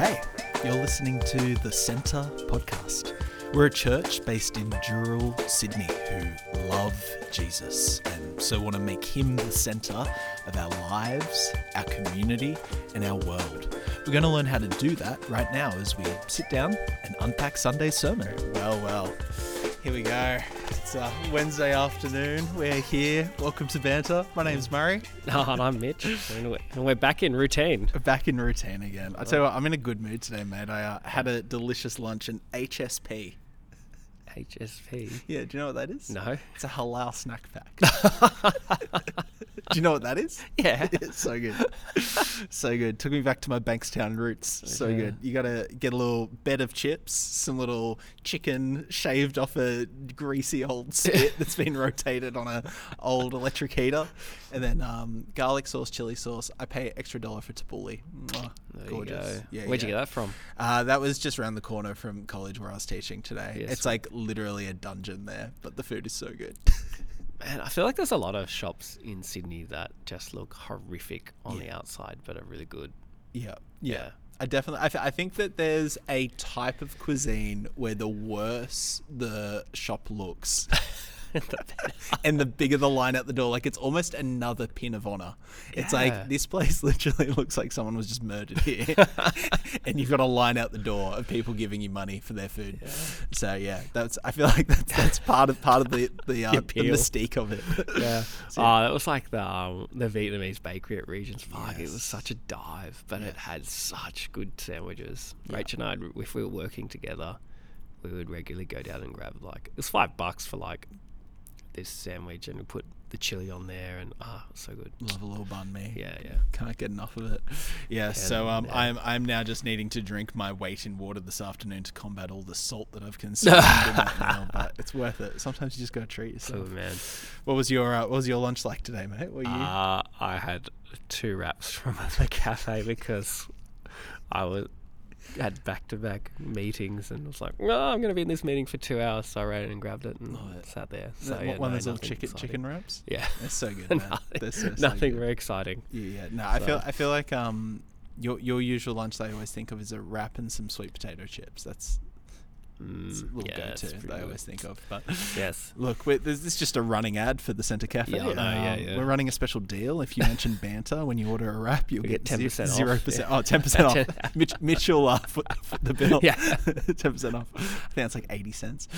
Hey, you're listening to the Centre podcast. We're a church based in Dural, Sydney, who love Jesus and so want to make him the centre of our lives, our community, and our world. We're going to learn how to do that right now as we sit down and unpack Sunday's sermon. Well, well, here we go. It's uh, Wednesday afternoon. We're here. Welcome to Banter. My name's Murray. Oh, and I'm Mitch, and we're, and we're back in routine. Back in routine again. I tell you what, I'm in a good mood today, mate. I uh, had a delicious lunch in HSP. HSP. Yeah, do you know what that is? No. It's a halal snack pack. do you know what that is? Yeah. It's so good. So good. Took me back to my Bankstown roots. So Yeah. good. You got to get a little bed of chips, some little chicken shaved off a greasy old spit that's been rotated on a old electric heater, and then um, garlic sauce, chili sauce. I pay extra dollar for tabbouleh. Mwah. There Gorgeous. you go. Yeah, Where'd yeah. you get that from? Uh, that was just around the corner from college where I was teaching today. Yes. It's like literally a dungeon there, but the food is so good. Man, I feel like there's a lot of shops in Sydney that just look horrific on the outside, but are really good. yeah, Yeah. I definitely. I, th- I think that there's a type of cuisine where the worse the shop looks, and the bigger the line at the door, like it's almost another pin of honor. It's Yeah. like this place literally looks like someone was just murdered here, and you've got a line out the door of people giving you money for their food. So yeah, that's. I feel like that's that's part of part of the the, uh, the appeal. mystique of it. Yeah. So- oh, that was like the um, the Vietnamese bakery at Regent's Park. It was such a dive, but Yeah. it had such good sandwiches. Yeah. Rach and I, if we were working together, we would regularly go down and grab like it was five bucks for like this sandwich, and we put the chili on there, and ah, it so good. Love a little banh mi. Yeah, yeah. Can't get enough of it. Yeah, so um, yeah. I'm I'm now just needing to drink my weight in water this afternoon to combat all the salt that I've consumed in that meal. But it's worth it. Sometimes you just gotta treat yourself. man, What was your uh, What was your lunch like today, mate? Were you? uh, I had two wraps from the cafe because I was had back to back meetings and was like, "Oh, I'm going to be in this meeting for two hours, so I ran in and grabbed it and it. sat there. So yeah, one no, of those little chicken exciting. chicken wraps? Yeah, They're so good, man. They're so, so nothing good. very exciting. Yeah, yeah. No, I feel I feel like um your your usual lunch that I always think of is a wrap and some sweet potato chips. That's, Mm, little yeah, go-to that I always think of. But Yes. Look, this is just a running ad for the Centre Cafe. Yeah, yeah, Um, yeah. We're running a special deal. If you mention banter when you order a wrap, you'll We get 10% off, Zero percent. Oh, 10 percent off. Mitch, Mitch will uh, foot, foot the bill. Yeah. ten percent off. I think that's like eighty cents.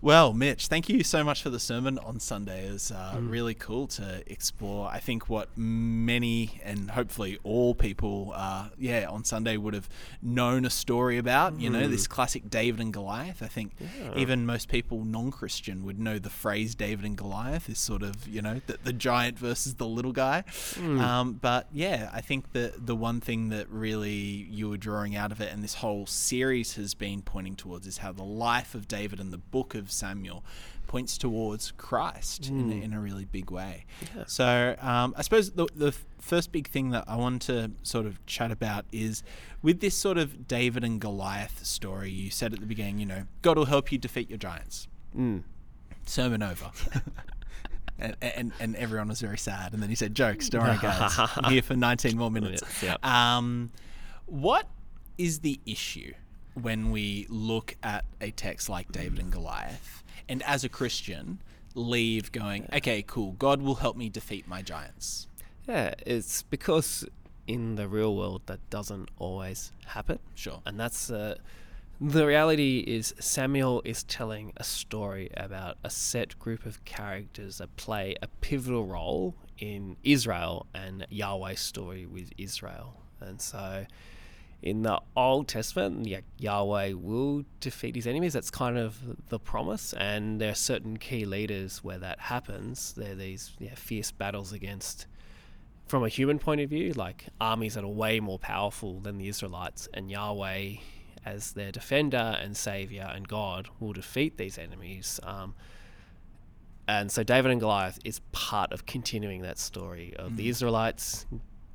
Well, Mitch, thank you so much for the sermon on Sunday. It was uh, Mm. really cool to explore. I think what many and hopefully all people, uh, yeah, on Sunday would have known a story about. You know, this classic David and Goliath. I think. Yeah. even most people non-Christian would know the phrase David and Goliath is sort of you know the, the giant versus the little guy. Mm. Um, but yeah, I think that the one thing that really you were drawing out of it, and this whole series has been pointing towards, is how the life of David and the book of Samuel points towards Christ in, a, in a really big way. Yeah. So um, I suppose the, the first big thing that I want to sort of chat about is with this sort of David and Goliath story. You said at the beginning, you know, God will help you defeat your giants. Mm. Sermon over. And, and, and everyone was very sad. And then he said, Jokes, don't worry, guys. I'm here for 19 more minutes. Yes, yep. Um, what is the issue when we look at a text like David and Goliath, and as a Christian, leave going, okay, cool, God will help me defeat my giants? Yeah, it's because in the real world that doesn't always happen. Sure. And that's uh, the reality is Samuel is telling a story about a set group of characters that play a pivotal role in Israel and Yahweh's story with Israel. And so in the Old Testament, yeah, Yahweh will defeat his enemies. That's kind of the promise. And there are certain key leaders where that happens. There are these yeah, fierce battles against from a human point of view, like armies that are way more powerful than the Israelites, and Yahweh, as their defender and savior and God, will defeat these enemies. Um, and so David and Goliath is part of continuing that story of the Israelites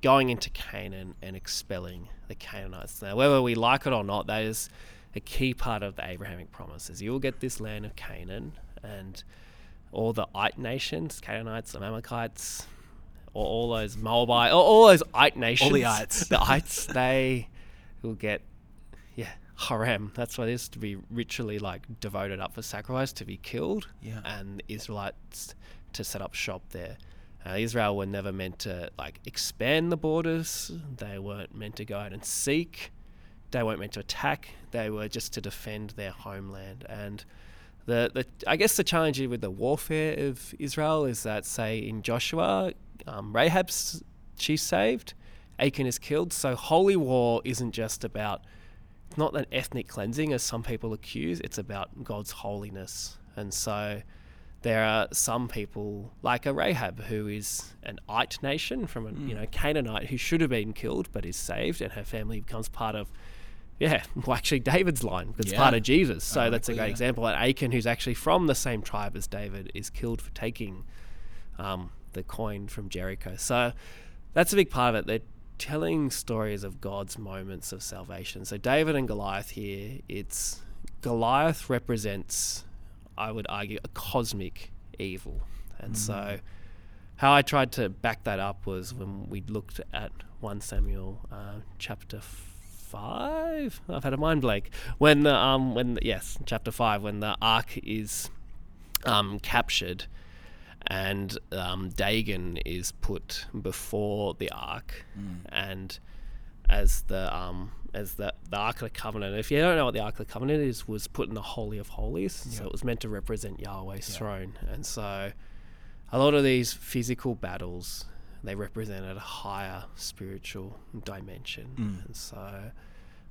going into Canaan and expelling the Canaanites. Now, whether we like it or not, that is a key part of the Abrahamic promises. You will get this land of Canaan, and all the Ite nations, Canaanites, Amalekites, or all those Moabite, all, all those Ite nations, All the ites. the ites, they will get yeah, herem. That's what it is to be ritually like devoted up for sacrifice to be killed. Yeah. And Israelites to set up shop there. Uh, Israel were never meant to like expand the borders. They weren't meant to go out and seek. They weren't meant to attack. They were just to defend their homeland. And the, the I guess the challenge with the warfare of Israel is that say in Joshua, um, Rahab's she's saved, Achan is killed. So holy war isn't just about it's not an ethnic cleansing as some people accuse. It's about God's holiness. And so there are some people like a Rahab who is an Ite nation from a you know Canaanite who should have been killed but is saved and her family becomes part of yeah well actually David's line it's part of Jesus. So that's a great yeah. example. And Achan who's actually from the same tribe as David is killed for taking um, the coin from Jericho. So that's a big part of it. They're telling stories of God's moments of salvation. So David and Goliath here it's Goliath represents I would argue, a cosmic evil. And so, how I tried to back that up was when we looked at 1 Samuel uh, chapter 5. I've had a mind blank. When the, um, when, yes, chapter 5, when the ark is um, captured and um, Dagon is put before the ark, and as the um as the the Ark of the Covenant. If you don't know what the Ark of the Covenant is, was put in the Holy of Holies, so it was meant to represent Yahweh's throne, and so a lot of these physical battles they represented a higher spiritual dimension, and so.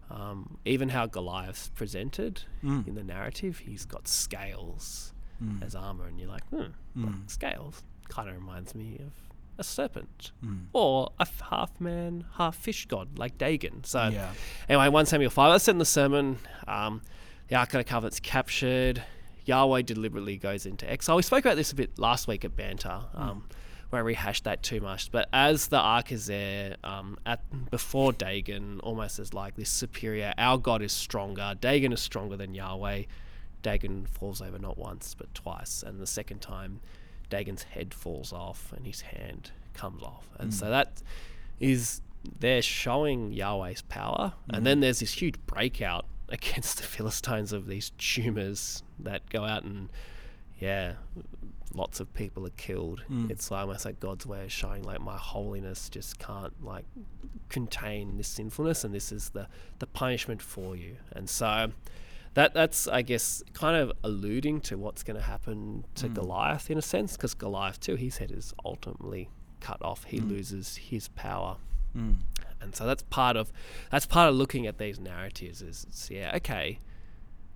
Um, even how Goliath's presented in the narrative, he's got scales as armor, and you're like, hmm, like scales? Kind of reminds me of a serpent or a half man, half fish god like Dagon. So, Yeah. anyway, 1 Samuel 5, let's end the sermon. Um, the Ark of the Covenant's captured. Yahweh deliberately goes into exile. We spoke about this a bit last week at Banter. Um, Won't rehash that too much, but as the ark is there, um, at before Dagon, almost as like this superior, our God is stronger. Dagon is stronger than Yahweh. Dagon falls over not once but twice, and the second time, Dagon's head falls off and his hand comes off, and so hmm. that is they're showing Yahweh's power, and then hmm. there's this huge breakout against the Philistines of these tumors that go out and yeah, lots of people are killed. Hmm. It's like almost like God's way of showing like my holiness just can't like contain this sinfulness, and this is the the punishment for you. And so that that's I guess kind of alluding to what's going to happen to hmm. Goliath in a sense, because Goliath too, his head is ultimately cut off. He hmm. loses his power. Hmm. And so that's part of that's part of looking at these narratives is it's, yeah okay,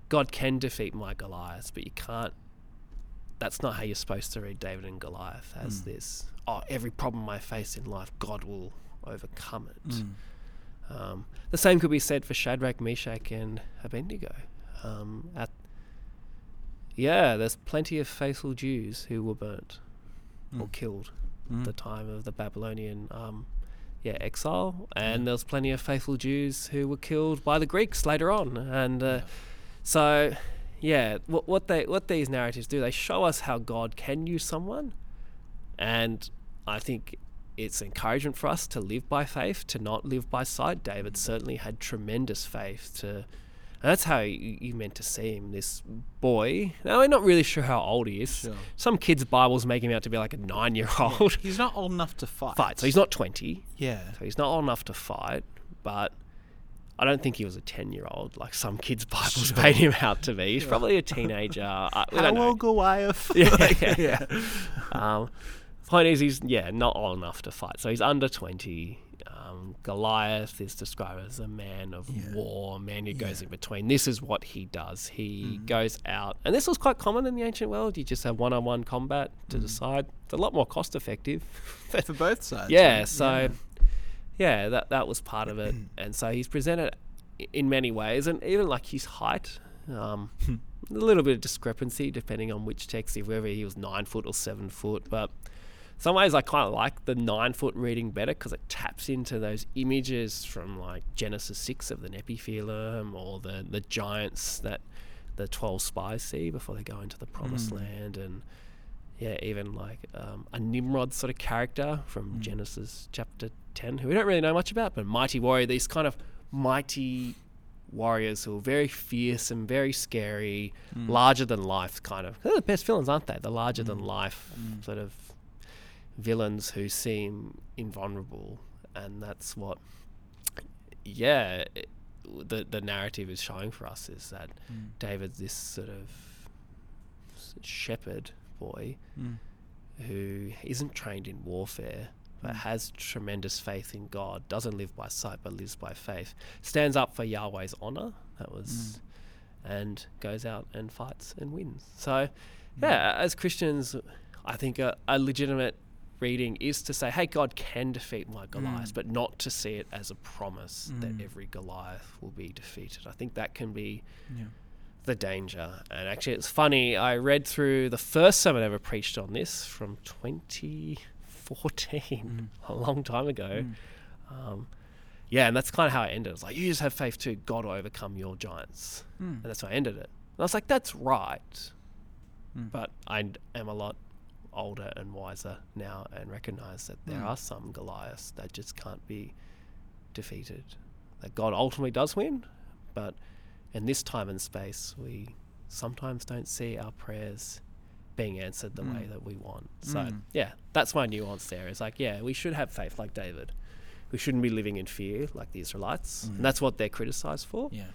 God can defeat my Goliath, but you can't. That's not how you're supposed to read David and Goliath as this. Oh, every problem I face in life, God will overcome it. Um, the same could be said for Shadrach, Meshach, and Abednego. Um, at yeah, there's plenty of faithful Jews who were burnt or killed at the time of the Babylonian um, yeah exile, and there's plenty of faithful Jews who were killed by the Greeks later on, and uh, so yeah, what what they what these narratives do, they show us how God can use someone, and I think it's encouragement for us to live by faith, to not live by sight. David certainly had tremendous faith to. That's how you, you meant to see him, this boy. Now, we're not really sure how old he is. Sure. Some kids' Bibles make him out to be like a nine year old. He's not old enough to fight. Fight. So he's not 20. Yeah. So he's not old enough to fight, but I don't think he was a 10 year old like some kids' Bibles Sure. made him out to be. He's probably a teenager. I, we How don't know. old Goliath? Yeah, Like, yeah, yeah. Um, point is, he's yeah not old enough to fight. So he's under twenty. Um, Goliath is described as a man of Yeah. war, man who goes in between. This is what he does. He Mm. goes out, and this was quite common in the ancient world. You just have one-on-one combat to Mm. decide. It's a lot more cost-effective. For both sides. yeah, right? so yeah. that that was part of it, and so he's presented in many ways, and even like his height. Um, a little bit of discrepancy depending on which text, if whether he was nine foot or seven foot. But some ways I kind of like the nine foot reading better because it taps into those images from like Genesis six of the Nephilim or the the giants that the twelve spies see before they go into the promised land and. Yeah, even like um, a Nimrod sort of character from Genesis chapter 10, who we don't really know much about, but mighty warrior, these kind of mighty warriors who are very fierce and very scary, Mm. larger than life kind of. They're the best villains, aren't they? The larger than Mm. life Mm. sort of villains who seem invulnerable, and that's what, yeah, it, the the narrative is showing for us is that Mm. David's this sort of shepherd boy Mm. who isn't trained in warfare but Mm. has tremendous faith in God, doesn't live by sight but lives by faith, stands up for Yahweh's honor. That was, and goes out and fights and wins. So, yeah, as Christians, I think a, a legitimate reading is to say, hey, God can defeat my Goliath, Mm. but not to see it as a promise that Mm. every Goliath will be defeated. I think that can be Yeah. the danger. And actually, it's funny. I read through the first sermon I ever preached on this from 2014, a long time ago. Mm. Um, yeah, and that's kind of how I ended. It's like you just have faith too. God will overcome your giants, Mm. and that's how I ended it. And I was like, that's right. Mm. But I am a lot older and wiser now, and recognize that there Mm. are some Goliaths that just can't be defeated. That God ultimately does win, but in this time and space, we sometimes don't see our prayers being answered the way Mm. that we want. So, Mm. yeah, that's my nuance there. It's like, yeah, we should have faith like David. We shouldn't be living in fear like the Israelites. Mm. And that's what they're criticized for. Yeah.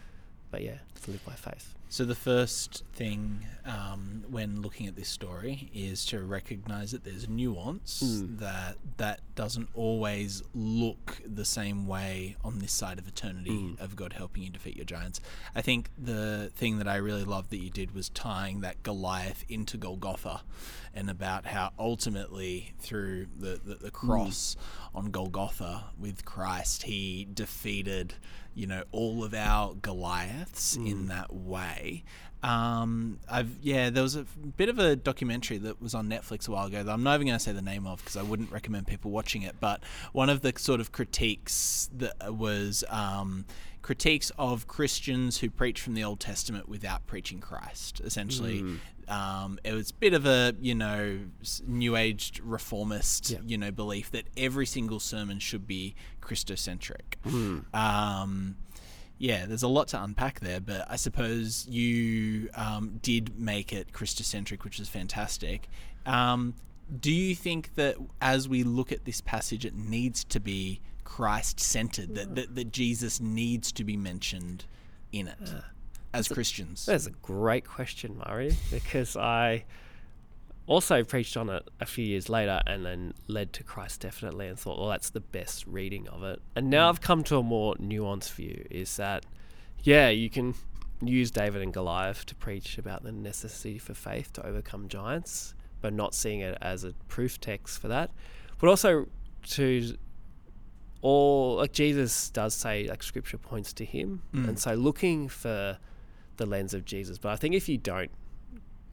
But yeah, to live by faith. So the first thing um, when looking at this story is to recognize that there's nuance Mm. that that doesn't always look the same way on this side of eternity Mm. of God helping you defeat your giants. I think the thing that I really loved that you did was tying that Goliath into Golgotha and about how ultimately through the, the, the cross on Golgotha with Christ he defeated you know all of our Goliaths in that way. Um, I've yeah, there was a bit of a documentary that was on Netflix a while ago that I'm not even going to say the name of because I wouldn't recommend people watching it. But one of the sort of critiques that was um, critiques of Christians who preach from the Old Testament without preaching Christ. Essentially, um, it was a bit of a you know new age reformist Yeah. you know belief that every single sermon should be Christocentric. Um, yeah, there's a lot to unpack there, but I suppose you um, did make it Christocentric, which is fantastic. Um, do you think that as we look at this passage, it needs to be Christ centered, that, that, that Jesus needs to be mentioned in it as Christians? That's a great question, Murray, because I also preached on it a few years later and then led to Christ definitely and thought, well, that's the best reading of it. And now I've come to a more nuanced view is that, yeah, you can use David and Goliath to preach about the necessity for faith to overcome giants, but not seeing it as a proof text for that. But also to all like Jesus does say like scripture points to him. Mm. And so looking for the lens of Jesus. But I think if you don't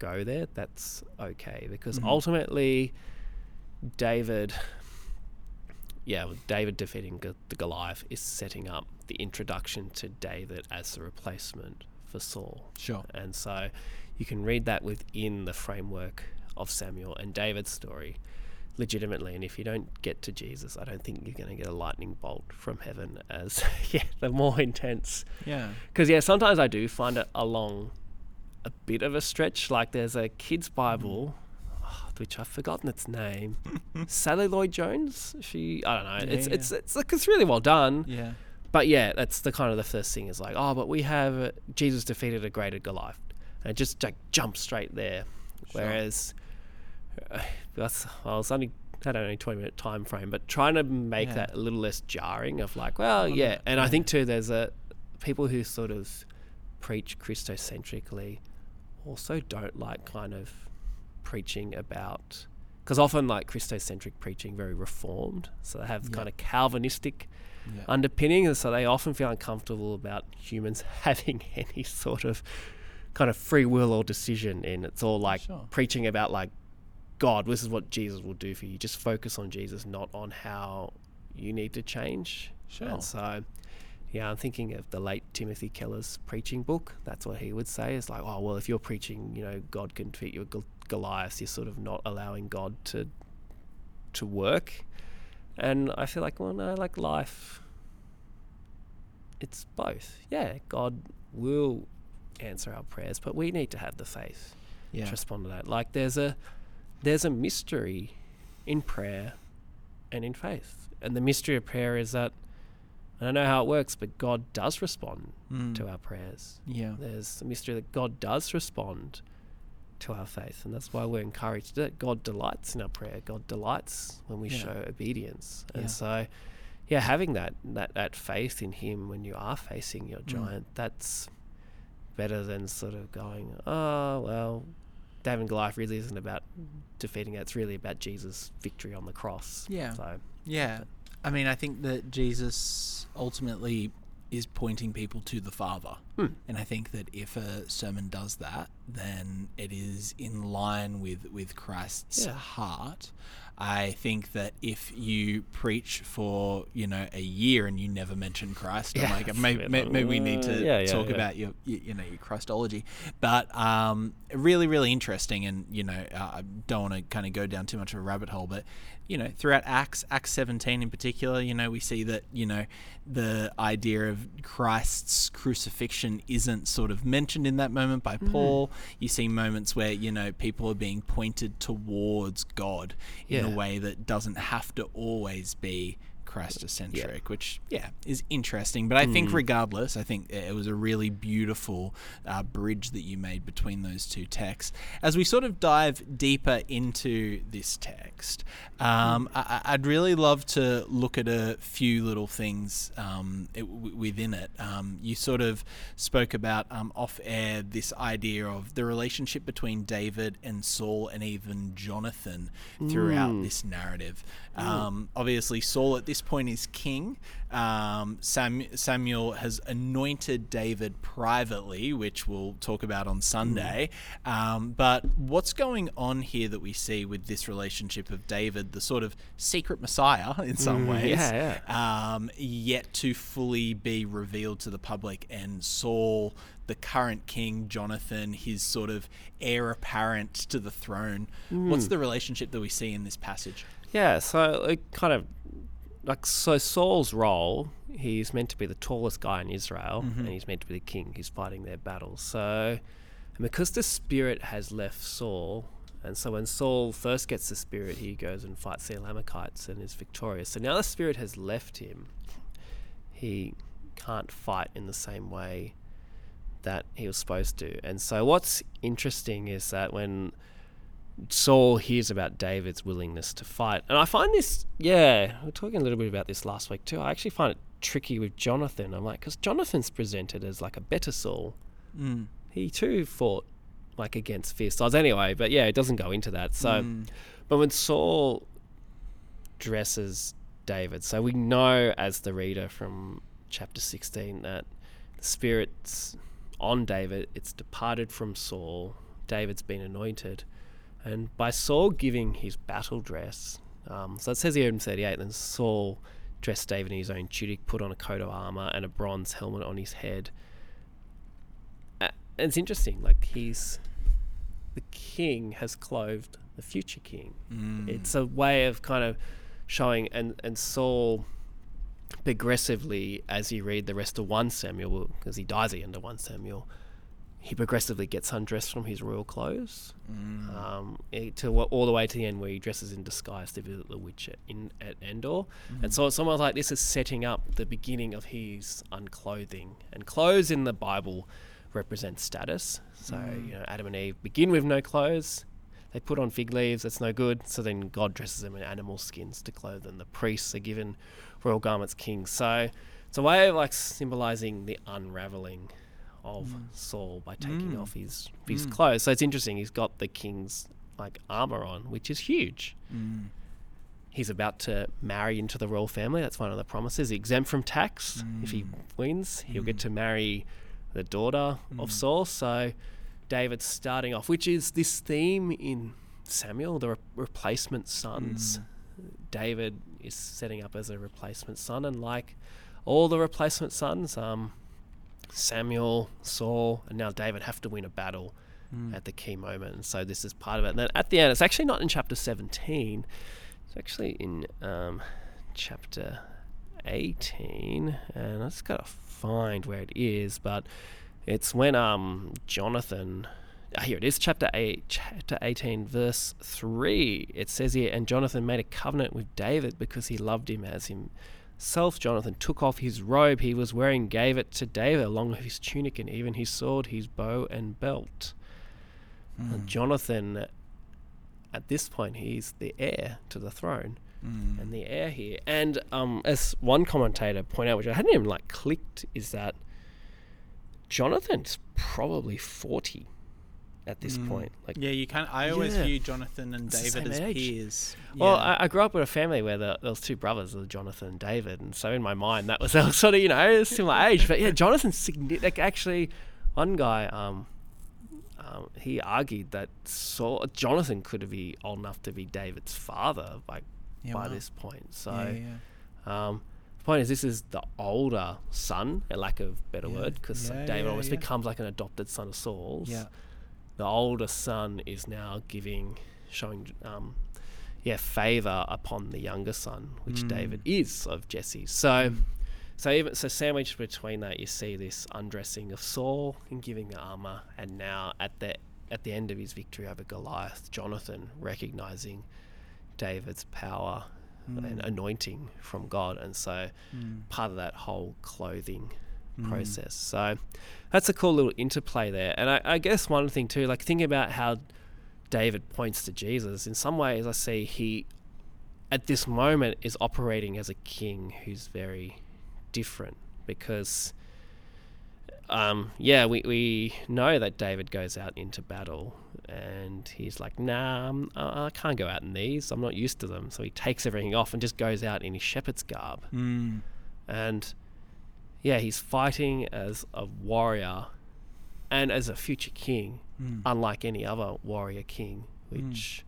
go there, that's okay because Mhm. ultimately, David, yeah, David defeating G- the Goliath is setting up the introduction to David as the replacement for Saul. Sure. And so you can read that within the framework of Samuel and David's story legitimately. And if you don't get to Jesus, I don't think you're going to get a lightning bolt from heaven as, yeah, the more intense Yeah. because yeah, sometimes I do find it along a bit of a stretch. Like there's a kids' Bible, oh, which I've forgotten its name. Sally Lloyd Jones. She, I don't know. Yeah, it's yeah. it's it's like it's really well done. Yeah. But yeah, that's the kind of the first thing is like, oh, but we have uh, Jesus defeated a greater Goliath, and it just like jumps straight there. Sure. Whereas uh, that's well, it's only had only twenty minute time frame, but trying to make Yeah. that a little less jarring of like, well, yeah, and I think too, there's a people who sort of preach Christocentrically also don't like kind of preaching about because often like Christocentric preaching very reformed, so they have Yeah. kind of Calvinistic Yeah. underpinning, and so they often feel uncomfortable about humans having any sort of kind of free will or decision in. It's all like Sure. preaching about like God, this is what Jesus will do for you. Just focus on Jesus, not on how you need to change. Sure. And so, yeah, I'm thinking of the late Timothy Keller's preaching book. That's what he would say. It's like, oh well, if you're preaching, you know, God can defeat your Gol- Goliath, you're sort of not allowing God to to work. And I feel like, well, no, like life it's both. Yeah, God will answer our prayers, but we need to have the faith Yeah. to respond to that. Like there's a there's a mystery in prayer and in faith. And the mystery of prayer is that I don't know how it works, but God does respond Mm. to our prayers. Yeah. There's a mystery that God does respond to our faith, and that's why we're encouraged that God delights in our prayer. God delights when we Yeah. show obedience, and Yeah. so yeah, having that that that faith in Him when you are facing your Mm. giant, that's better than sort of going, oh well, David and Goliath really isn't about defeating it. It's really about Jesus' victory on the cross. Yeah. So Yeah. I mean, I think that Jesus ultimately is pointing people to the Father. Hmm. And I think that if a sermon does that, then it is in line with, with Christ's Yeah. heart. I think that if you preach for, you know, a year and you never mention Christ, I'm Yeah, like, maybe, maybe, we need to yeah, talk about your, you, you know, your Christology. But um, really, really interesting. And, you know, uh, I don't want to kind of go down too much of a rabbit hole, but, you know, throughout Acts, Acts 17 in particular, you know, we see that, you know, the idea of Christ's crucifixion isn't sort of mentioned in that moment by mm. Paul. You see moments where, you know, people are being pointed towards God in a way that doesn't have to always be Christocentric, which, yeah, is interesting. But I think, regardless, I think it was a really beautiful uh, bridge that you made between those two texts. As we sort of dive deeper into this text, um, I, I- I'd really love to look at a few little things um, it, w- within it. Um, you sort of spoke about um, off air this idea of the relationship between David and Saul and even Jonathan throughout this narrative. Um, obviously, Saul at this point is king. Um, Sam, Samuel has anointed David privately, which we'll talk about on Sunday. Um, but what's going on here that we see with this relationship of David, the sort of secret Messiah in some Mm, ways, yeah, Um, yet to fully be revealed to the public, and Saul, the current king, Jonathan, his sort of heir apparent to the throne. What's the relationship that we see in this passage? Yeah, so it kind of like so Saul's role, he's meant to be the tallest guy in Israel mm-hmm. and he's meant to be the king. He's fighting their battles. So and because the spirit has left Saul, and so when Saul first gets the spirit, he goes and fights the Amalekites and is victorious. So now the spirit has left him. He can't fight in the same way that he was supposed to. And so what's interesting is that when Saul hears about David's willingness to fight. And I find this, yeah, we are talking a little bit about this last week too. I actually find it tricky with Jonathan. I'm like, because Jonathan's presented as like a better Saul. Mm. He too fought like against fierce odds anyway, but yeah, it doesn't go into that. So, but when Saul dresses David, so we know as the reader from chapter 16 that the Spirit's on David, it's departed from Saul. David's been anointed. And by Saul giving his battle dress, um, so it says here in 38, then Saul dressed David in his own tunic, put on a coat of armor and a bronze helmet on his head. Uh, and it's interesting, like he's the king has clothed the future king. Mm. It's a way of kind of showing, and and Saul progressively, as you read the rest of one Samuel, because he dies at the end of one Samuel, he progressively gets undressed from his royal clothes, Mm. um, to all the way to the end where he dresses in disguise to visit the witch at, in at Endor, and so it's almost like this is setting up the beginning of his unclothing. And clothes in the Bible represent status. So you know, Adam and Eve begin with no clothes. They put on fig leaves. That's no good. So then God dresses them in animal skins to clothe them. The priests are given royal garments, kings. So it's a way of like symbolizing the unraveling of Saul by taking Mm. off his his Mm. clothes. So it's interesting. He's got the king's like armor on, which is huge. Mm. He's about to marry into the royal family. That's one of the promises. Exempt from tax. If he wins, he'll get to marry the daughter of Saul. So David's starting off, which is this theme in Samuel, the re- replacement sons. David is setting up as a replacement son, and like all the replacement sons, um, Samuel, Saul, and now David have to win a battle at the key moment. And so this is part of it. And then at the end, it's actually not in chapter 17, it's actually in um, chapter 18, and I just gotta find where it is, but it's when um Jonathan. ah, Here it is, chapter eight, chapter eighteen, verse three. It says here, and Jonathan made a covenant with David because he loved him as himself. Jonathan took off his robe he was wearing, gave it to David, along with his tunic and even his sword, his bow and belt. Hmm. And Jonathan, at this point, he's the heir to the throne Mm. and the heir here. And um, as one commentator pointed out, which I hadn't even like clicked, is that Jonathan's probably forty at this Mm. point. Like, Yeah, you can't. I always Yeah. view Jonathan and It's David as age. peers. well, Yeah. I, I grew up with a family where the, there was two brothers, Jonathan and David, and so in my mind that was, sort of you know similar age. But yeah, Jonathan's signi- like actually one guy. Um, um, he argued that Saul, Jonathan could be old enough to be David's father by Yeah, by wow. this point. So. Um, the point is, this is the older son, a lack of better word, because David almost becomes like an adopted son of Saul's. Yeah. The older son is now giving, showing, um, yeah, favor upon the younger son, which Mm. David is of Jesse. So, so even so, sandwiched between that, you see this undressing of Saul and giving the armor, and now at the at the end of his victory over Goliath, Jonathan recognizing David's power and Mm. anointing from God, and so Mm. part of that whole clothing Mm. process. So that's a cool little interplay there. And I, I guess one thing too, like thinking about how David points to Jesus, in some ways I see he at this moment is operating as a king who's very different because um, yeah, we, we know that David goes out into battle and he's like, nah, I'm, I I can't go out in these. I'm not used to them. So he takes everything off and just goes out in his shepherd's garb. Mm. And yeah, he's fighting as a warrior and as a future king, Mm. unlike any other warrior king, which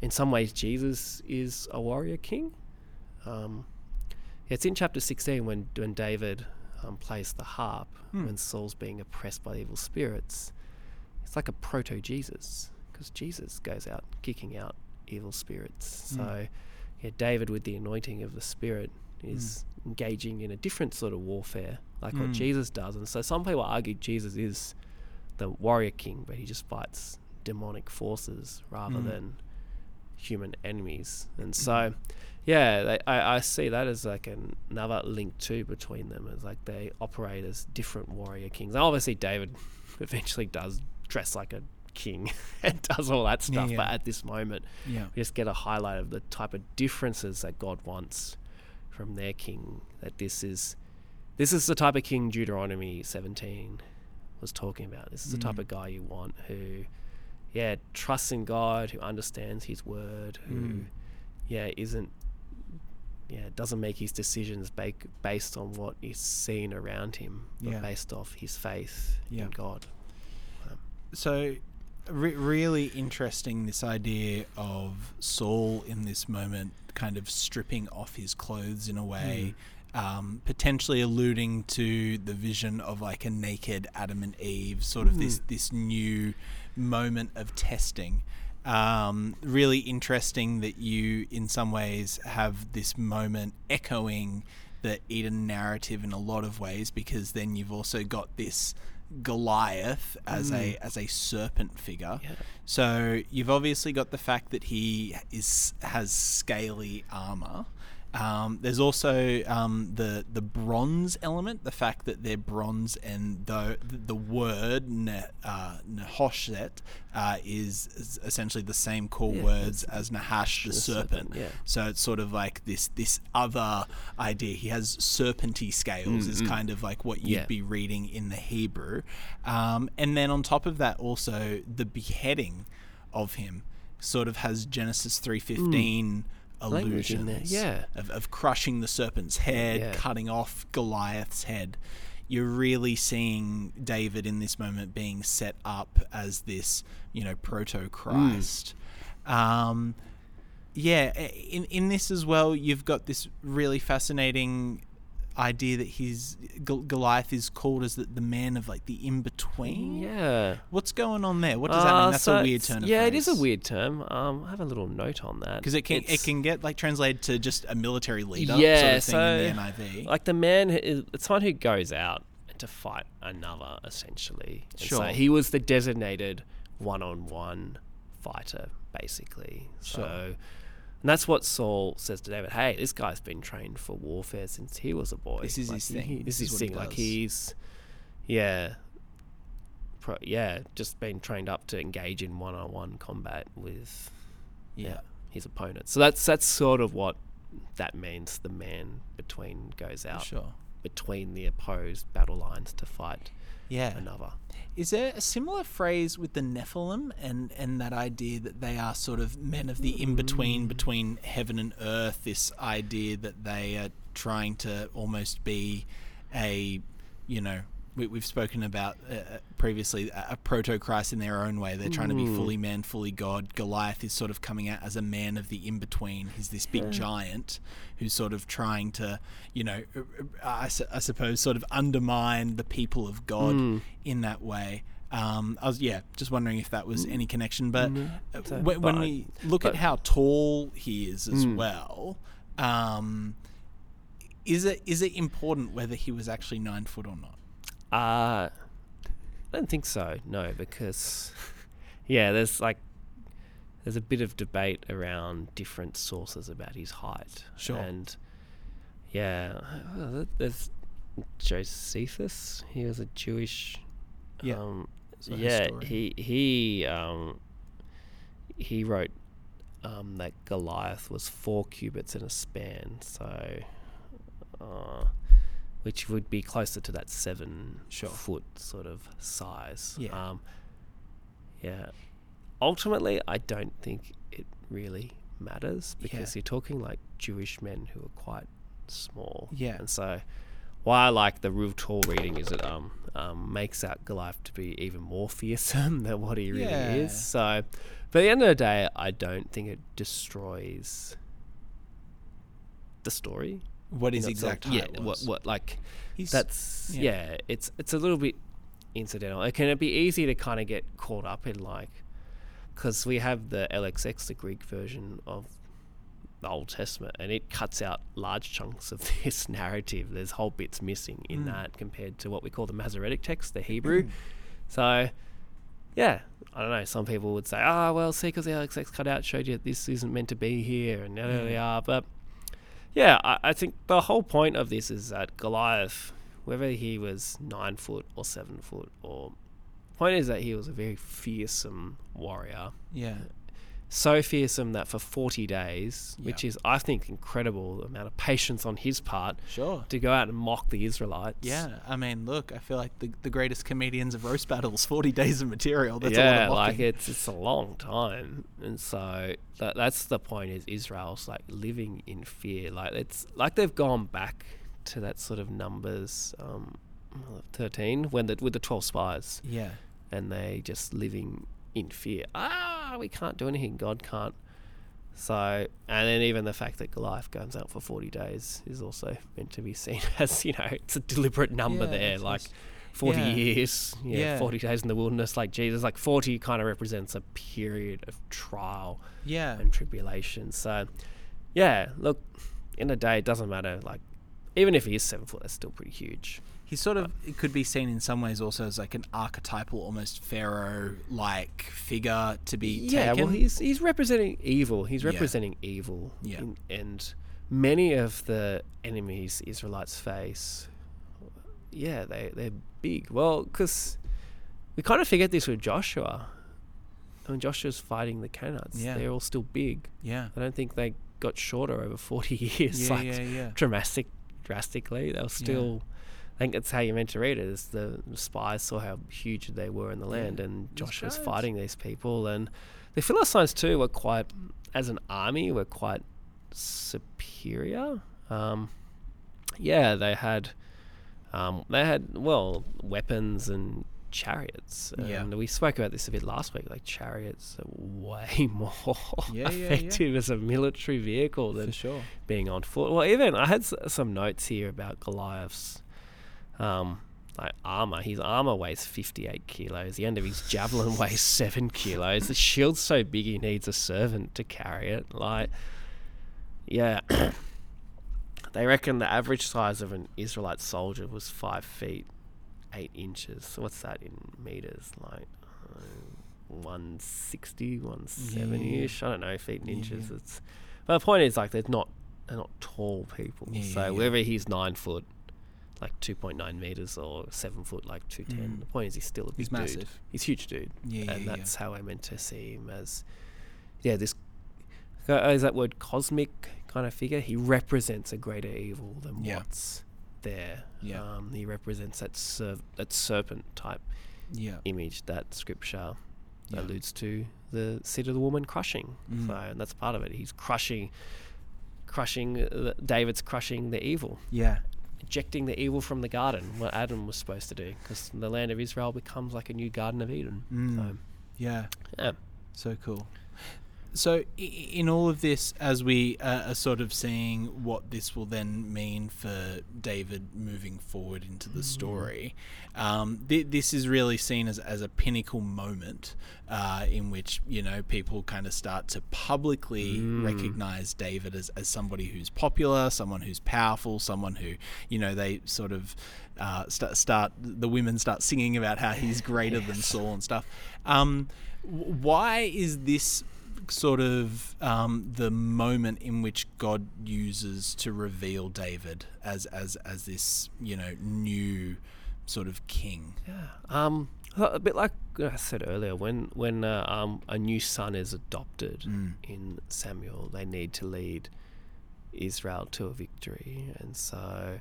in some ways Jesus is a warrior king. Um, it's in chapter 16 when, when David um, plays the harp, Hmm. when Saul's being oppressed by evil spirits. It's like a proto Jesus, because Jesus goes out kicking out evil spirits. Hmm. So, yeah, David with the anointing of the Spirit is engaging in a different sort of warfare, like what Mm. Jesus does. And so, some people argue Jesus is the warrior king, but he just fights demonic forces rather Mm. than human enemies. And so, yeah, they, I, I see that as like an, another link too between them, as like they operate as different warrior kings. And obviously, David eventually does dress like a king and does all that Yeah, stuff, but at this moment, Yeah. we just get a highlight of the type of differences that God wants from their king. That this is this is the type of king Deuteronomy 17 was talking about. This is the type Mm. of guy you want who, yeah, trusts in God, who understands His word, who, Mm. yeah, isn't, yeah, doesn't make his decisions ba- based on what is seen around him, but Yeah. based off his faith Yeah. in God. so re- really interesting this idea of Saul in this moment kind of stripping off his clothes in a way um, potentially alluding to the vision of like a naked Adam and Eve sort of this this new moment of testing. Um, really interesting that you in some ways have this moment echoing the Eden narrative in a lot of ways because then you've also got this Goliath as a mm. as a serpent figure. Yeah. So you've obviously got the fact that he is has scaly armor. Um, there's also um, the the bronze element, the fact that they're bronze, and the the word ne, uh, Nehoshet uh, is, is essentially the same core Yeah, words as Nahash the, the serpent. serpent, yeah. So it's sort of like this this other idea. He has serpenty scales, is kind of like what you'd Yeah. be reading in the Hebrew. Um, and then on top of that, also the beheading of him sort of has Genesis three fifteen Language there, yeah. of, of crushing the serpent's head, Yeah. cutting off Goliath's head. You're really seeing David in this moment being set up as this, you know, proto Christ. Um, yeah, in in this as well, you've got this really fascinating idea that he's Goliath is called as the, the man of like the in between. Yeah. What's going on there? What does that Uh, mean? That's so a weird it's- of Yeah, it is a weird term. Um, I have a little note on that because it can it can get like translated to just a military leader Yeah, sort of thing in so, the NIV. like the man is it's someone who goes out to fight another essentially and Sure. so he was the designated one-on-one fighter basically Sure. so and that's what Saul says to David. Hey, this guy's been trained for warfare since he was a boy. This is Like, his thing. he- This this is his thing. Like he's, yeah, pro, yeah, just been trained up to engage in one-on-one combat with yeah. his opponent. So that's that's sort of what that means. The man between goes out Sure. between the opposed battle lines to fight Yeah. another. Is there a similar phrase with the Nephilim and, and that idea that they are sort of men of the in between mm. between heaven and earth? This idea that they are trying to almost be a, you know, we, we've spoken about uh, previously a, a proto Christ in their own way. They're trying to be fully man, fully God. Goliath is sort of coming out as a man of the in between. He's this big giant who's sort of trying to, you know, uh, uh, I, su- I suppose, sort of undermine the people of God in that way. Um, I was yeah, just wondering if that was any connection. But uh, So- when, we look at how tall he is as Mm. well, um, is it is it important whether he was actually nine foot or not? Uh, I don't think so. No, because yeah, there's like there's a bit of debate around different sources about his height. Sure. And yeah, there's Josephus. He was a Jewish. Yeah, Um, so yeah. He he um he wrote um that Goliath was four cubits in a span. So. Uh, which would be closer to that seven Sure. foot sort of size. Yeah. Um, yeah. Ultimately, I don't think it really matters because Yeah. you're talking like Jewish men who are quite small. Yeah. And so, why I like the real tall reading is it um, um makes out Goliath to be even more fearsome than what he really Yeah. is. So, but at the end of the day, I don't think it destroys the story What his you know, so- exact yeah, height what was? what like He's- that's yeah. yeah. it's it's a little bit incidental. It can be easy to kind of get caught up in like because we have the LXX, the Greek version of the Old Testament, and it cuts out large chunks of this narrative. There's whole bits missing in Mm. that compared to what we call the Masoretic text, the Hebrew. So, yeah, I don't know. Some people would say, "Ah, well, see, because the LXX cut out showed you that this isn't meant to be here," and yada Yeah. yada. But yeah, I, I think the whole point of this is that Goliath, whether he was nine foot or seven foot, or point is that he was a very fearsome warrior. yeah, So fearsome that for 40 days, which is, I think, incredible amount of patience on his part sure. to go out and mock the Israelites. Yeah, I mean, look, I feel like the, the greatest comedians of roast battles, 40 days of material. That's a lot yeah, of like it's it's a long time, and so that that's the point. Is Israel's like living in fear? Like it's like they've gone back to that sort of numbers, um, thirteen when the with the twelve spies, Yeah, and they just living in fear. Ah, we can't do anything. God can't. So, and then even the fact that Goliath goes out for forty days is also meant to be seen as you know it's a deliberate number Yeah, there, like. just- 40 Yeah. years, yeah, Yeah. 40 days in the wilderness, like Jesus, like 40 kind of represents a period of trial yeah, and tribulation. So, yeah, look, in a day, it doesn't matter. Like, even if he is seven foot, that's still pretty huge. He's sort of it could be seen in some ways also as like an archetypal, almost pharaoh like figure to be Yeah, taken. well, he's he's representing evil. He's Yeah. representing evil. Yeah. in- and many of the enemies Israelites face, yeah, they they're big. Well, because we kind of forget this with Joshua. When Joshua's fighting the Canaanites, Yeah. they're all still big. yeah, I don't think they got shorter over forty years. yeah, like yeah, yeah. dramatic, drastically. They were still. I think that's how you meant to read it. Is the spies saw how huge they were in the land, Yeah. and Joshua's guys. fighting these people, and the Philistines too were quite, as an army, were quite superior. Um, yeah, they had, um, they had well weapons and chariots. Yeah. We spoke about this a bit last week. Like chariots are way more Yeah, yeah, yeah. effective as a military vehicle than sure. being on foot. Well, even I had s- some notes here about Goliath's um, like armor. His armor weighs 58 kilos. The end of his javelin weighs seven kilos. The shield's so big he needs a servant to carry it. Like, yeah. they reckon the average size of an Israelite soldier was five feet eight inches. So what's that in meters? Like. Uh, 160 170 ish i don't know feet and inches yeah. it's but the point is like they're not they're not tall people Yeah, so yeah, yeah. whether he's nine foot like 2.9 meters or seven foot like 210 Mm. the point is he's still a big He's dude massive. he's a huge dude Yeah, yeah, and yeah. that's how i meant to see him as yeah this uh, is that word cosmic kind of figure he represents a greater evil than Yeah. what's there Yeah. um, he represents that serv- that serpent type Yeah. image that scripture Yeah. alludes to the seed of the woman crushing. Mm. So and that's part of it. He's crushing, crushing. Uh, David's crushing the evil, Yeah. Ejecting the evil from the garden. What Adam was supposed to do, because the land of Israel becomes like a new Garden of Eden. Mm. So Yeah. yeah, So cool. So, in all of this, as we uh, are sort of seeing what this will then mean for David moving forward into the story, um, th- this is really seen as, as a pinnacle moment uh, in which, you know, people kind of start to publicly Mm. recognize David as, as somebody who's popular, someone who's powerful, someone who, you know, they sort of uh, start, start, the women start singing about how he's greater than Saul and stuff. Um, why is this sort of um, the moment in which God uses to reveal David as as as this you know new sort of king? yeah. Um, a bit like I said earlier, when when uh, um, a new son is adopted Mm. in Samuel, they need to lead Israel to a victory, and so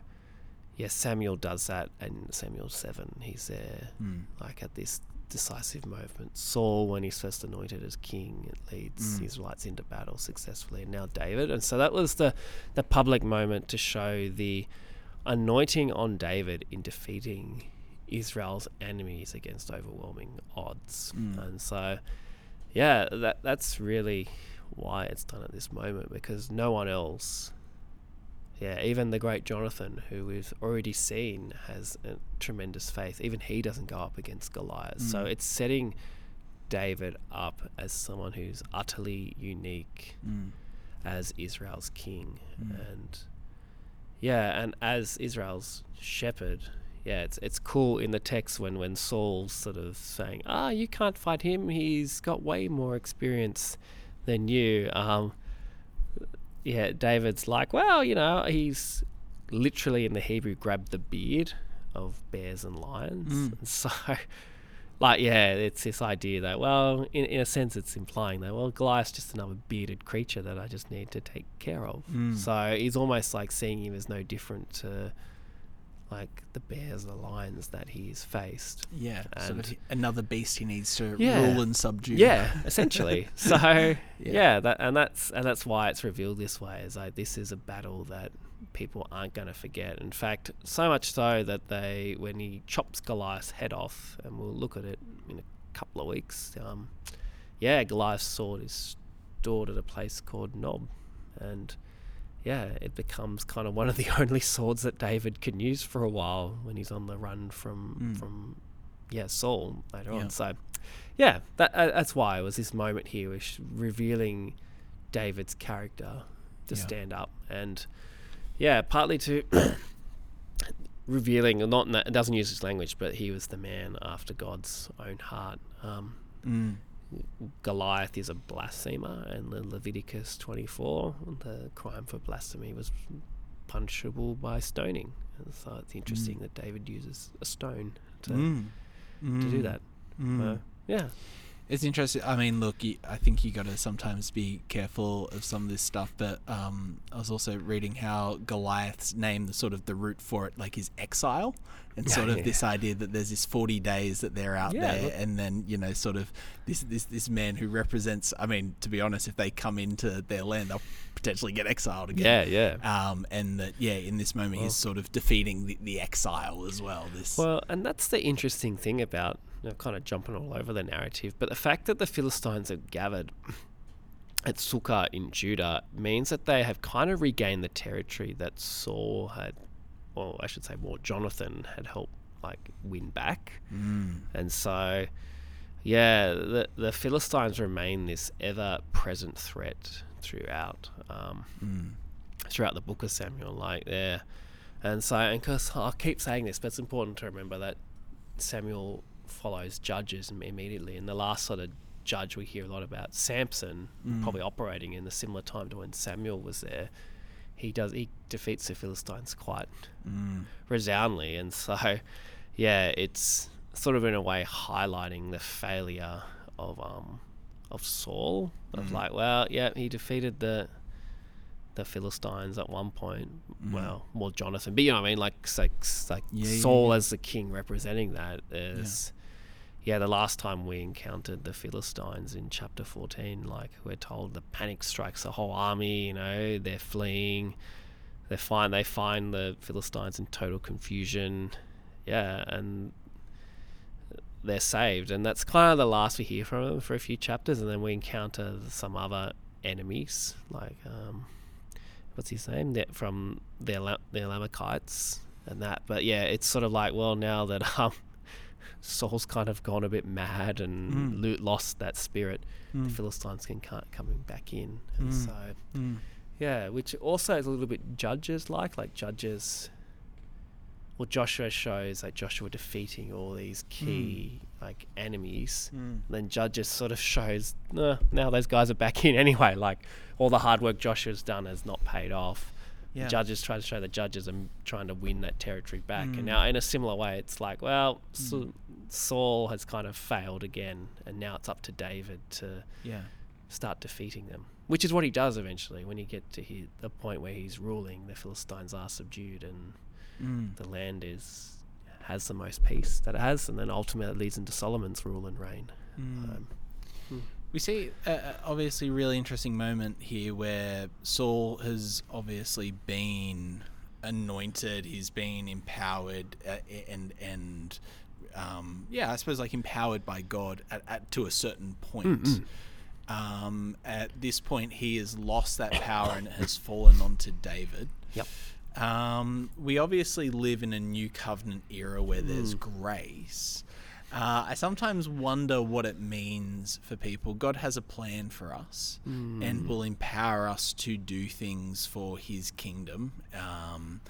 yes, Samuel does that in Samuel seven. He's there, Mm. like at this decisive moment. Saul, when he's first anointed as king, it leads Mm. Israelites into battle successfully, and now David, and so that was the the public moment to show the anointing on David in defeating Israel's enemies against overwhelming odds. Mm. And so, yeah, that that's really why it's done at this moment because no one else. Yeah, even the great Jonathan, who we've already seen has a tremendous faith, even he doesn't go up against Goliath. So Mm. it's setting David up as someone who's utterly unique Mm. as Israel's king. Mm. And yeah, and as Israel's shepherd, yeah, it's it's cool in the text when when Saul's sort of saying, "Ah, you can't fight him. He's got way more experience than you." Um, yeah, David's like, "Well, you know, he's literally in the Hebrew grabbed the beard of bears and lions." Mm. And so like yeah, it's this idea that well, in, in a sense, it's implying that well, Goliath's just another bearded creature that I just need to take care of. Mm. So he's almost like seeing him as no different to like the bears, the lions that he's faced. Yeah, And- another beast he needs to Yeah. rule and subdue. Yeah, essentially. So yeah, Yeah. that and that's and that's why it's revealed this way. Is like this is a battle that people aren't going to forget. In fact, so much so that they, when he chops Goliath's head off, and we'll look at it in a couple of weeks. Um, yeah, Goliath's sword is stored at a place called Nob, and yeah, it becomes kind of one of the only swords that David can use for a while when he's on the run from Mm. from yeah Saul later Yeah. on. So yeah, that uh, that's why it was this moment here, which revealing David's character to Yeah. stand up and yeah, partly to revealing not in that, it doesn't use this language, but he was the man after God's own heart. Um, Mm. Goliath is a blasphemer, and Leviticus 24, the crime for blasphemy was punishable by stoning. And so it's interesting that David uses a stone to, Mm. to do Mm. that. Mm. Uh, yeah. It's interesting. I mean, look, you, I think you got to sometimes be careful of some of this stuff. But um, I was also reading how Goliath's name, the sort of the root for it, like is exile, and Yeah, sort of yeah. this idea that there's this 40 days that they're out Yeah, there, look- and then you know, sort of this this this man who represents. I mean, to be honest, if they come into their land, they'll potentially get exiled again. Yeah, yeah. Um, and that yeah, in this moment, Well- he's sort of defeating the, the exile as well. This Well, and that's the interesting thing about you know, kind of jumping all over the narrative, but the fact that the Philistines have gathered at Sukkah in Judah means that they have kind of regained the territory that Saul had, or I should say more, Jonathan had helped like win back. Mm. And so, yeah, the the Philistines remain this ever present threat throughout. Um, Mm. throughout the book of Samuel, like there. And so, and because I'll keep saying this, but it's important to remember that Samuel follows judges immediately. And the last sort of judge we hear a lot about, Samson, Mm. probably operating in the similar time to when Samuel was there. He does he defeats the Philistines quite Mm. resoundingly, and so yeah, it's sort of in a way highlighting the failure of um of Saul of Mhm. like, well, yeah, he defeated the the Philistines at one point. Mhm. Well, well, Jonathan, but you know what I mean, like like like Yeah, yeah, Saul yeah. as the king representing that is. Yeah, the last time we encountered the Philistines in chapter 14, like we're told the panic strikes the whole army, you know, they're fleeing. They find they find the Philistines in total confusion. Yeah, and they're saved. And that's kind of the last we hear from them for a few chapters and then we encounter some other enemies like um what's his name? That from the Elam- the Elamites and that. But yeah, it's sort of like well now that um Saul's kind of gone a bit mad and Mm. lo- lost that spirit. The Mm. Philistines can can't coming back in, and Mm. so Mm. yeah, which also is a little bit judges like, like judges. Well, Joshua shows like Joshua defeating all these key like enemies. Mm. Then Judges sort of shows "Nah, now those guys are back in anyway. Like all the hard work Joshua's done has not paid off. Yeah. Judges try to show the judges are trying to win that territory back. Mm. And now, in a similar way, it's like, well, Mm. Saul has kind of failed again, and now it's up to David to Yeah. start defeating them, which is what he does eventually. When you get to he, the point where he's ruling, the Philistines are subdued, and Mm. the land is has the most peace that it has, and then ultimately leads into Solomon's rule and reign. Mm. Um, We see a obviously really interesting moment here where Saul has obviously been anointed, he's been empowered, uh, and and um, yeah, I suppose like empowered by God at, at to a certain point. Mm, Um, at this point, he has lost that power and it has fallen onto David. Yep. Um, we obviously live in a new covenant era where there's Mm. grace. Uh, I sometimes wonder what it means for people. God has a plan for us and Mm. will empower us to do things for His kingdom. Um,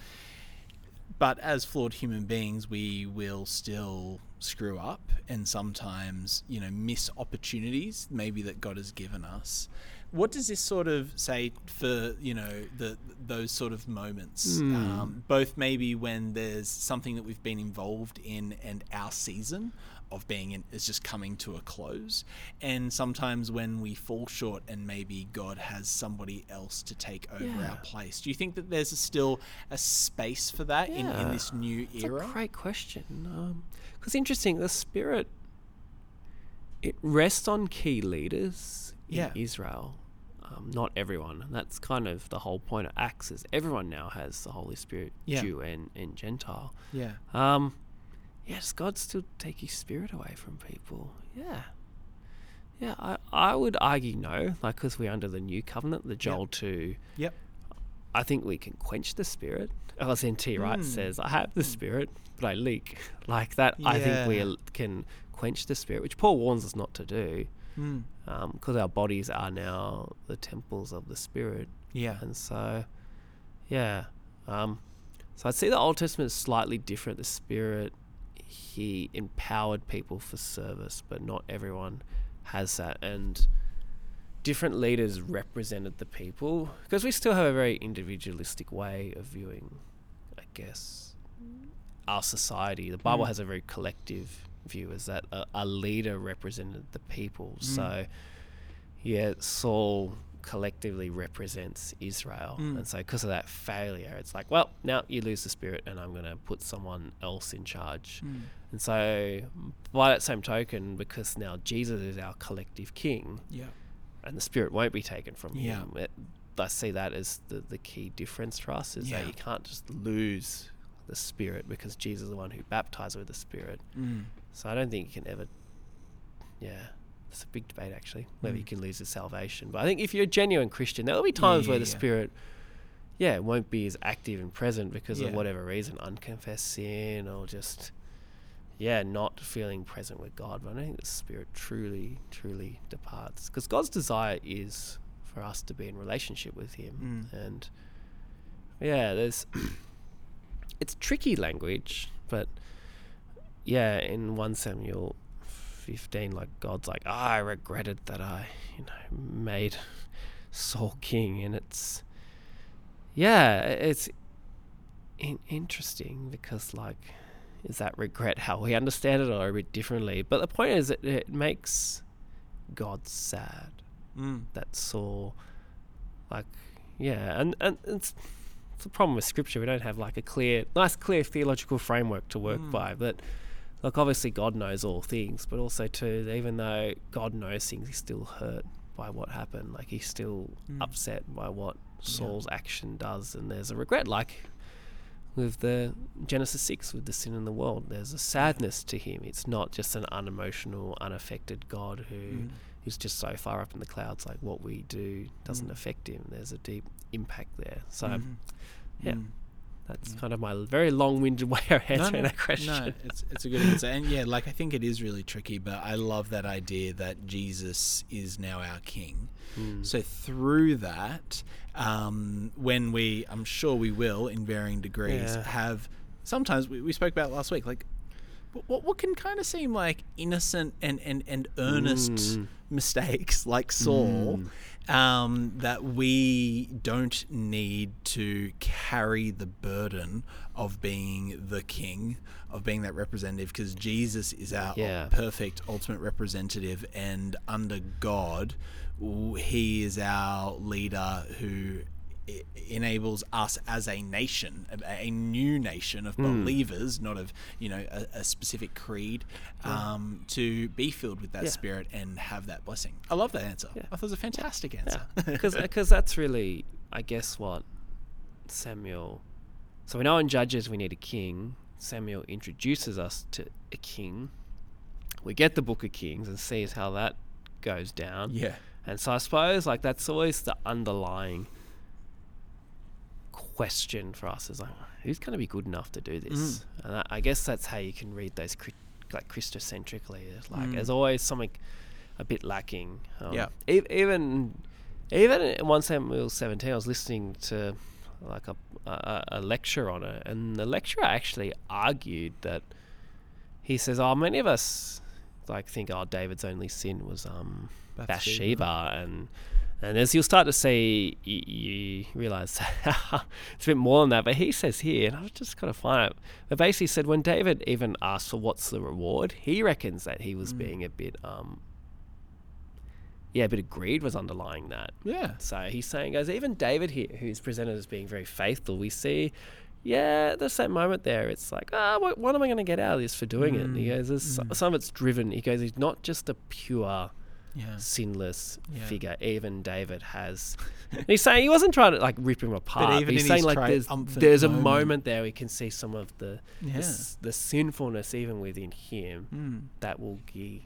but as flawed human beings, we will still screw up and sometimes, you know, miss opportunities maybe that God has given us. What does this sort of say for you know the those sort of moments? Hmm. Um, both maybe when there's something that we've been involved in and our season of being in is just coming to a close, and sometimes when we fall short and maybe God has somebody else to take over Yeah. our place. Do you think that there's a still a space for that in, in this new It's era? a great question. Because interesting, the spirit it rests on key leaders in Yeah. Israel. Um, not everyone. That's kind of the whole point of Acts is everyone now has the Holy Spirit, Yeah. Jew and, and Gentile. yeah. Um, yeah, does God still take his spirit away from people? Yeah. Yeah, I, I would argue no, like because we're under the new covenant, the Joel 2. Yep. I think we can quench the spirit. As N.T. Wright Mm. says, I have the spirit, but I leak. Like that, I think we can quench the spirit, which Paul warns us not to do, Mm. because our bodies are now the temples of the spirit. Yeah. And so, yeah. Um, so I'd see the Old Testament is slightly different. The Spirit, He empowered people for service, but not everyone has that. And different leaders represented the people because we still have a very individualistic way of viewing, I guess, our society. The Bible Mm. has a very collective view is that a, a leader represented the people. Mm. So, yeah, Saul collectively represents Israel. Mm. And so, because of that failure, it's like, well, now you lose the spirit, and I'm going to put someone else in charge. Mm. And so, by that same token, because now Jesus is our collective king, Yeah. and the spirit won't be taken from Yeah. him. It, I see that as the, the key difference for us is Yeah. that you can't just lose the spirit because Jesus is the one who baptized with the spirit. Mm. So I don't think you can ever, yeah, it's a big debate actually whether you Mm. can lose your salvation. But I think if you're a genuine Christian, there will be times Yeah, where the yeah. spirit, yeah, won't be as active and present because Yeah. of whatever reason, unconfessed sin or just. Yeah, not feeling present with God, but I think the Spirit truly, truly departs. Because God's desire is for us to be in relationship with Him, Mm. and yeah, there's it's tricky language, but yeah, in one Samuel fifteen, like God's like, "Ah, I regretted that I, you know, made Saul king, and it's yeah, it's in- interesting because like, is that regret how we understand it or a bit differently? But the point is, it, it makes God sad Mm. that Saul, like, yeah, and and it's, it's the problem with Scripture. We don't have like a clear, nice, clear theological framework to work Mm. by. But look, obviously God knows all things, but also too, even though God knows things, He's still hurt by what happened. Like He's still Mm. upset by what Saul's action does, and there's a regret, like with the Genesis six, with the sin in the world. There's a sadness to Him. It's not just an unemotional, unaffected God who Mm. who's just so far up in the clouds, like what we do doesn't Mm. affect him. There's a deep impact there. So Mhm. yeah. Mm. That's Yeah. kind of my very long-winded way of answering that question. No, it's it's a good answer, and yeah, like I think it is really tricky, but I love that idea that Jesus is now our King. Mm. So through that, um, when we, I'm sure we will, in varying degrees, Yeah. have sometimes we, we spoke about last week, like what what can kind of seem like innocent and and and earnest Mm. mistakes, like Saul. Mm. Um, that we don't need to carry the burden of being the king, of being that representative, because Jesus is our Yeah. perfect ultimate representative, and under God, He is our leader who e- enables us as a nation, a, new nation of Hmm. believers, not of you know a, a specific creed, um, to be filled with that Yeah. spirit and have that blessing. I love that answer. Yeah. I thought it was a fantastic answer. Because because that's really, I guess, what Samuel. So we know in Judges we need a king. Samuel introduces us to a king. We get the Book of Kings and sees how that goes down. yeah. And so I suppose like that's always the underlying question for us is like who's going to be good enough to do this? And I, I guess that's how you can read those cri- like Christocentrically. It's like Mm. there's always something a bit lacking. Um, Yeah. e- even even in one Samuel 17, I was listening to like a, a a lecture on it, and the lecturer actually argued that he says, "Oh, many of us like think, oh, David's only sin was um Bathsheba, and and as you'll start to see, you, you realize it's a bit more than that. But he says here, and I've just got to find it. But basically said when David even asked for what's the reward, he reckons that he was Mm. being a bit um yeah, a bit of greed was underlying that. Yeah. So he's saying, guys, even David here, who's presented as being very faithful, we see, yeah, there's that moment there. It's like, ah, what, what am I going to get out of this for doing it? And he Mm, goes, mm. some of it's driven. He goes, he's not just a pure Yeah. sinless Yeah. figure. Even David has. he's saying he wasn't trying to like rip him apart. But even he's in saying his like tri- there's triumphant there's a moment. moment there we can see some of the the, Yeah. s- the sinfulness even within him Mm. that will be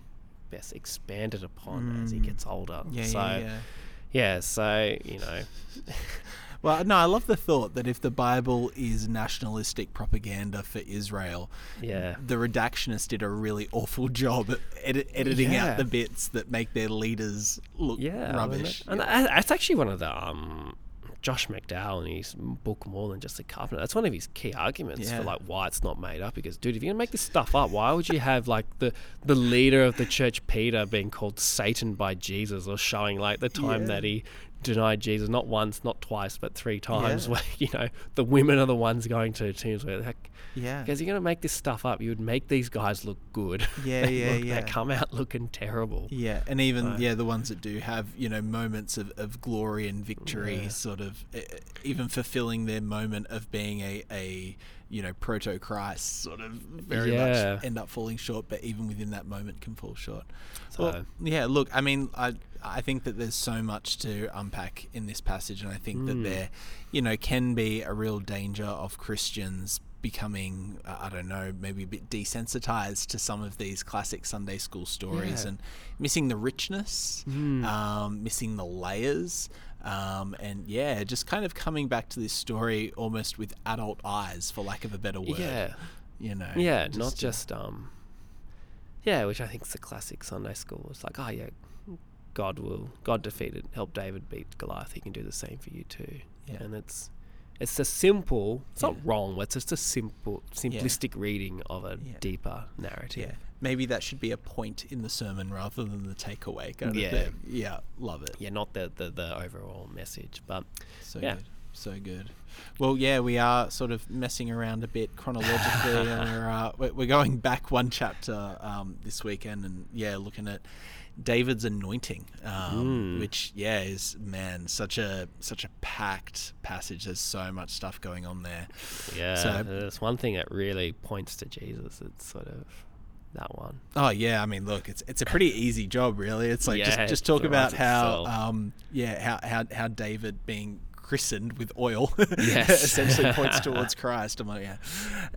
best expanded upon as he Mm. gets older. Yeah, so yeah, yeah. yeah, so you know, Well, no, I love the thought that if the Bible is nationalistic propaganda for Israel, yeah. the redactionists did a really awful job at edit- editing Yeah. out the bits that make their leaders look Yeah, I mean, rubbish. and that- that's actually one of the um, Josh McDowell in his book More Than Just a Carpenter. That's one of his key arguments Yeah. for like why it's not made up. Because, dude, if you're gonna make this stuff up, why would you have like the the leader of the church, Peter, being called Satan by Jesus, or showing like the time Yeah. that he denied Jesus not once, not twice, but three times. Yeah. Where you know the women are the ones going to tombs where like, Yeah. because you're gonna make this stuff up, you would make these guys look good. Yeah, They yeah, look- yeah. They come out looking terrible. Yeah, and even Right. yeah, the ones that do have you know moments of, of glory and victory, Yeah. sort of uh, even fulfilling their moment of being a, a you know proto Christ, sort of very Yeah. much end up falling short, but even within that moment can fall short. So Well, yeah, look, I mean, I I think that there's so much to unpack in this passage, and I think that Mm. there, you know, can be a real danger of Christians becoming, uh, I don't know, maybe a bit desensitized to some of these classic Sunday school stories Yeah. and missing the richness, Mm. um, missing the layers. Um, and yeah, just kind of coming back to this story almost with adult eyes, for lack of a better word. yeah, you know. yeah, not uh, just um, yeah, which I think is the classic Sunday school. It's like, oh yeah, God will, God defeated, help David beat Goliath. He can do the same for you too. Yeah. And it's it's a simple. It's not Yeah. wrong. It's just a simple, simplistic reading of a Yeah. deeper narrative. Maybe that should be a point in the sermon rather than the takeaway kind of Yeah. thing. Yeah, love it. Yeah, not the, the, the overall message, but So Yeah. good. So good. Well, yeah, we are sort of messing around a bit chronologically, and we're, uh, we're we're going back one chapter um, this weekend, and yeah, looking at David's anointing, um, Mm. which yeah is man such a such a packed passage. There's so much stuff going on there. yeah, So- there's one thing that really points to Jesus. It's sort of that one. Oh yeah, I mean, look, it's it's a pretty easy job, really. It's like Yeah, just just talk about how, um, yeah, how how how David being christened with oil Yes. essentially points towards Christ. I'm like, yeah,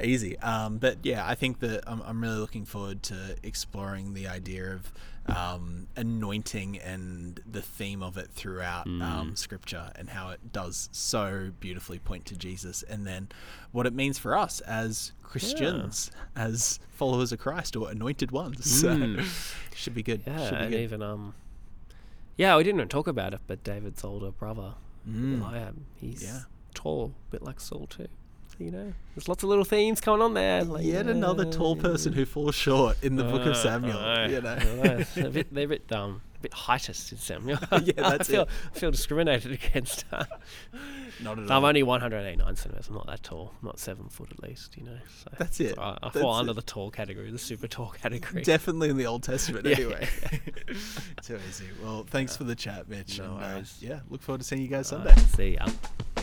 easy. Um, but yeah, I think that I'm I'm really looking forward to exploring the idea of um, anointing and the theme of it throughout um, Mm. Scripture and how it does so beautifully point to Jesus, and then what it means for us as Christians, as followers of Christ or anointed ones. So Mm. should be good. Yeah, be and good. even um, yeah, we didn't talk about it, but David's older brother, Mm. Eliab, he's Yeah. tall, a bit like Saul too. So, you know, there's lots of little themes going on there. Like, Yet another tall person who falls short in the book of Uh, Samuel. I You know, They're a bit, they're a bit um, a bit heightest in Samuel. Yeah, that's I feel, it. I feel discriminated against. not at all. I'm only 189 centimeters. I'm not that tall. I'm not seven foot at least. You know. So That's it. I, I That's fall under the tall category, the super tall category. Definitely in the Old Testament, Yeah, anyway. yeah. Too easy. Well, thanks for the chat, Mitch. No and, uh, yeah, look forward to seeing you guys All Sunday. right, see ya.